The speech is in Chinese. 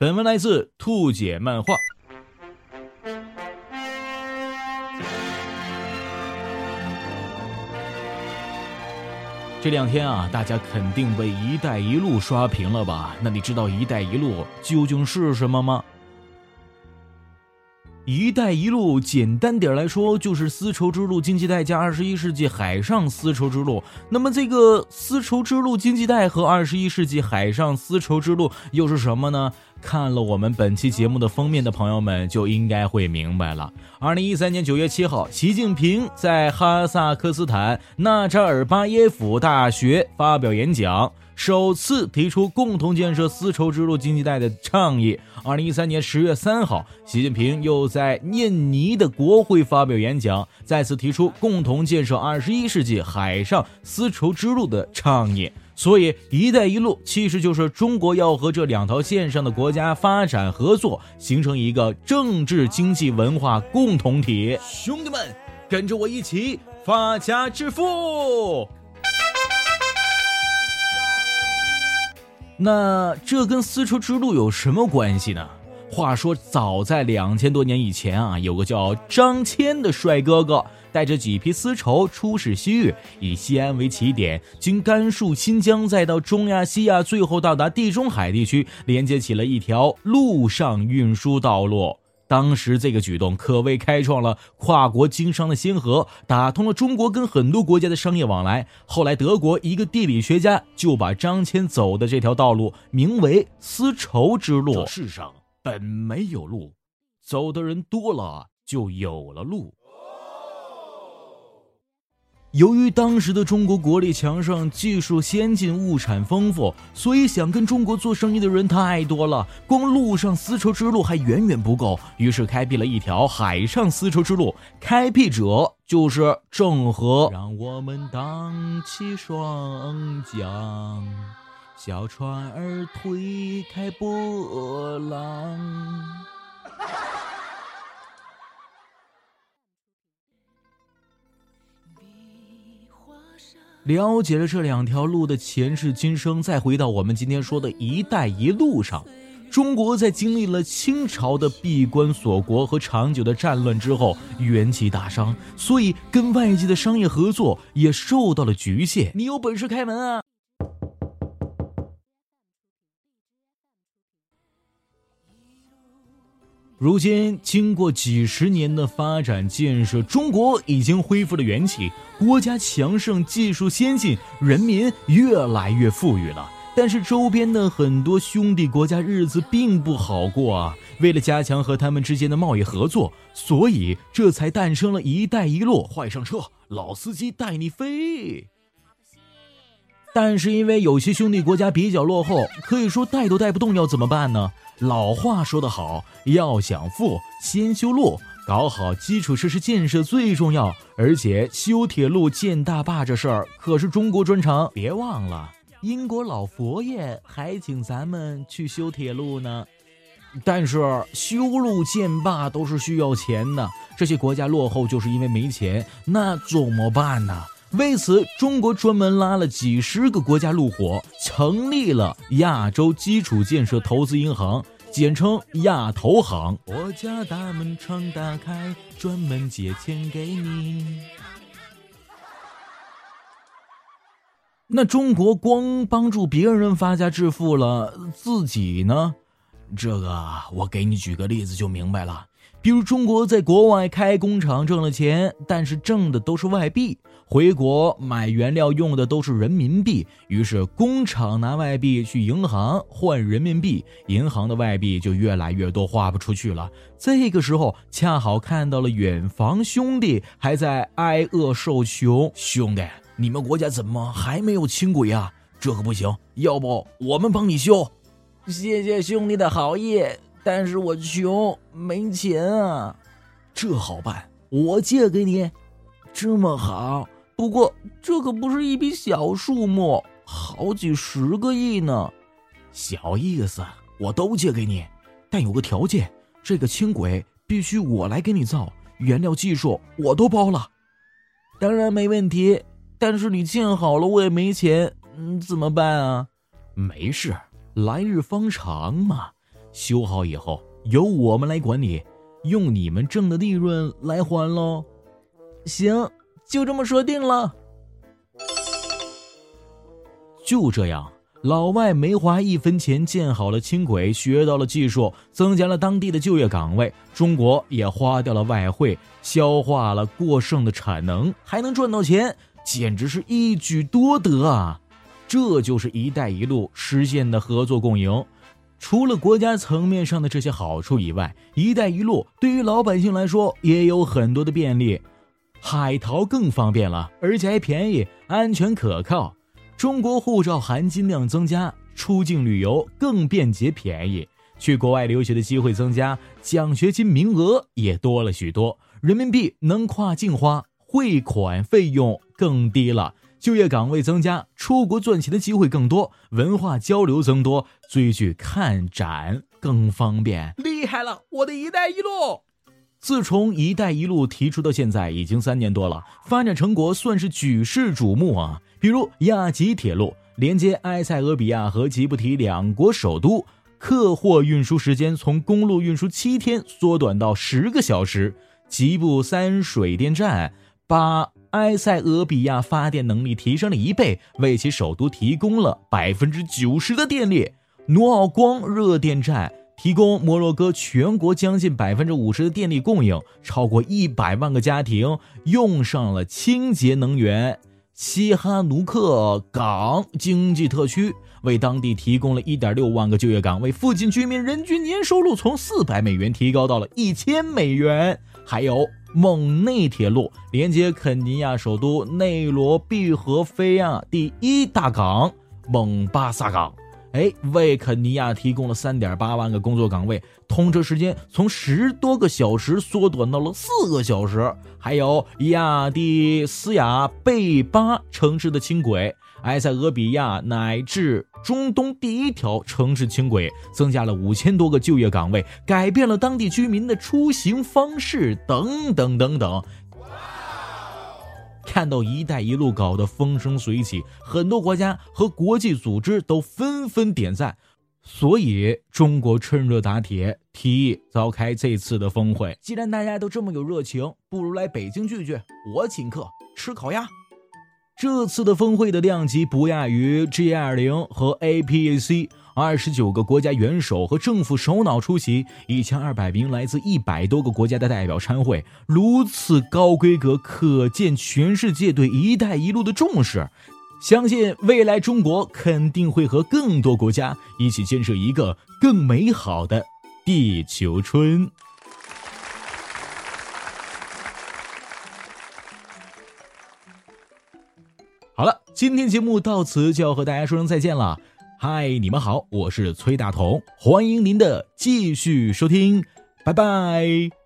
本文来自兔姐漫画。这两天啊，大家肯定被“一带一路”刷屏了吧？那你知道“一带一路”究竟是什么吗？“一带一路”简单点来说，就是丝绸之路经济带加二十一世纪海上丝绸之路。那么，这个丝绸之路经济带和二十一世纪海上丝绸之路又是什么呢？看了我们本期节目的封面的朋友们就应该会明白了。二零一三年九月七号，习近平在哈萨克斯坦纳扎尔巴耶夫大学发表演讲，首次提出共同建设丝绸之路经济带的倡议。二零一三年十月三号，习近平又在印尼的国会发表演讲，再次提出共同建设二十一世纪海上丝绸之路的倡议。所以，“一带一路”其实就是中国要和这两条线上的国家发展合作，形成一个政治、经济、文化共同体。兄弟们，跟着我一起发家致富！那这跟丝绸之路有什么关系呢？话说，早在两千多年以前啊，有个叫张骞的帅哥哥。带着几批丝绸出使西域，以西安为起点，经甘肃、新疆，再到中亚、西亚，最后到达地中海地区，连接起了一条陆上运输道路。当时这个举动可谓开创了跨国经商的先河，打通了中国跟很多国家的商业往来。后来，德国一个地理学家就把张骞走的这条道路名为丝绸之路。世上本没有路，走的人多了，就有了路。由于当时的中国国力强盛、技术先进、物产丰富，所以想跟中国做生意的人太多了，光陆上丝绸之路还远远不够。于是开辟了一条海上丝绸之路，开辟者就是郑和。让我们荡起双桨，小船儿推开波浪。了解了这两条路的前世今生，再回到我们今天说的一带一路上，中国在经历了清朝的闭关锁国和长久的战乱之后，元气大伤，所以跟外界的商业合作也受到了局限。你有本事开门啊！如今，经过几十年的发展建设，中国已经恢复了元气，国家强盛，技术先进，人民越来越富裕了。但是，周边的很多兄弟国家日子并不好过啊！为了加强和他们之间的贸易合作，所以这才诞生了一带一路。快上车，老司机带你飞。但是，因为有些兄弟国家比较落后，可以说带都带不动，要怎么办呢？老话说得好，要想富，先修路，搞好基础设施建设最重要。而且修铁路、建大坝这事儿可是中国专长。别忘了，英国老佛爷还请咱们去修铁路呢。但是修路建坝都是需要钱的，这些国家落后就是因为没钱，那怎么办呢？为此，中国专门拉了几十个国家入伙，成立了亚洲基础建设投资银行，简称亚投行。我家大门常打开，专门借钱给你。那中国光帮助别人发家致富了，自己呢？这个我给你举个例子就明白了。比如中国在国外开工厂挣了钱，但是挣的都是外币，回国买原料用的都是人民币，于是工厂拿外币去银行换人民币，银行的外币就越来越多，花不出去了。这个时候恰好看到了远房兄弟还在挨饿受穷，兄弟，你们国家怎么还没有轻轨啊？这可不行，要不我们帮你修。谢谢兄弟的好意。但是我穷，没钱啊。这好办，我借给你。这么好，不过这可不是一笔小数目，好几十个亿呢。小意思，我都借给你，但有个条件，这个轻轨必须我来给你造，原料技术我都包了。当然没问题，但是你建好了，我也没钱，嗯，怎么办啊？没事，来日方长嘛。修好以后由我们来管理，用你们挣的利润来还喽。行，就这么说定了。就这样。老外没花一分钱建好了轻轨，学到了技术，增加了当地的就业岗位。中国也花掉了外汇，消化了过剩的产能，还能赚到钱，简直是一举多得啊！这就是“一带一路”实现的合作共赢。除了国家层面上的这些好处以外，“一带一路”对于老百姓来说也有很多的便利，海淘更方便了，而且还便宜、安全、可靠。中国护照含金量增加，出境旅游更便捷便宜，去国外留学的机会增加，奖学金名额也多了许多，人民币能跨境花，汇款费用更低了，就业岗位增加，出国赚钱的机会更多，文化交流增多，追剧看展更方便。厉害了，我的一带一路！自从“一带一路”提出到现在已经三年多了，发展成果算是举世瞩目啊。比如亚吉铁路连接埃塞俄比亚和吉布提两国首都，客货运输时间从公路运输七天缩短到十个小时；吉布三水电站把埃塞俄比亚发电能力提升了一倍，为其首都提供了百分之九十的电力；努奥光热电站。提供摩洛哥全国将近百分之五十的电力供应，超过一百万个家庭用上了清洁能源。西哈努克港经济特区为当地提供了一点六万个就业岗位，附近居民人均年收入从四百美元提高到了一千美元。还有蒙内铁路连接肯尼亚首都内罗毕和菲亚第一大港蒙巴萨港。哎，为肯尼亚提供了三点八万个工作岗位，通车时间从十多个小时缩短到了四个小时。还有亚的斯亚贝巴城市的轻轨，埃塞俄比亚乃至中东第一条城市轻轨，增加了五千多个就业岗位，改变了当地居民的出行方式，等等等等。看到“一带一路”搞得风生水起，很多国家和国际组织都纷纷点赞，所以中国趁热打铁，提议召开这次的峰会。既然大家都这么有热情，不如来北京聚聚，我请客吃烤鸭。这次的峰会的量级不亚于 G20 和 APEC。二十九个国家元首和政府首脑出席，一千二百名来自一百多个国家的代表参会，如此高规格，可见全世界对“一带一路”的重视。相信未来中国肯定会和更多国家一起建设一个更美好的地球村。今天节目到此就要和大家说声再见了。嗨，你们好，我是崔大同，欢迎您的继续收听，拜拜。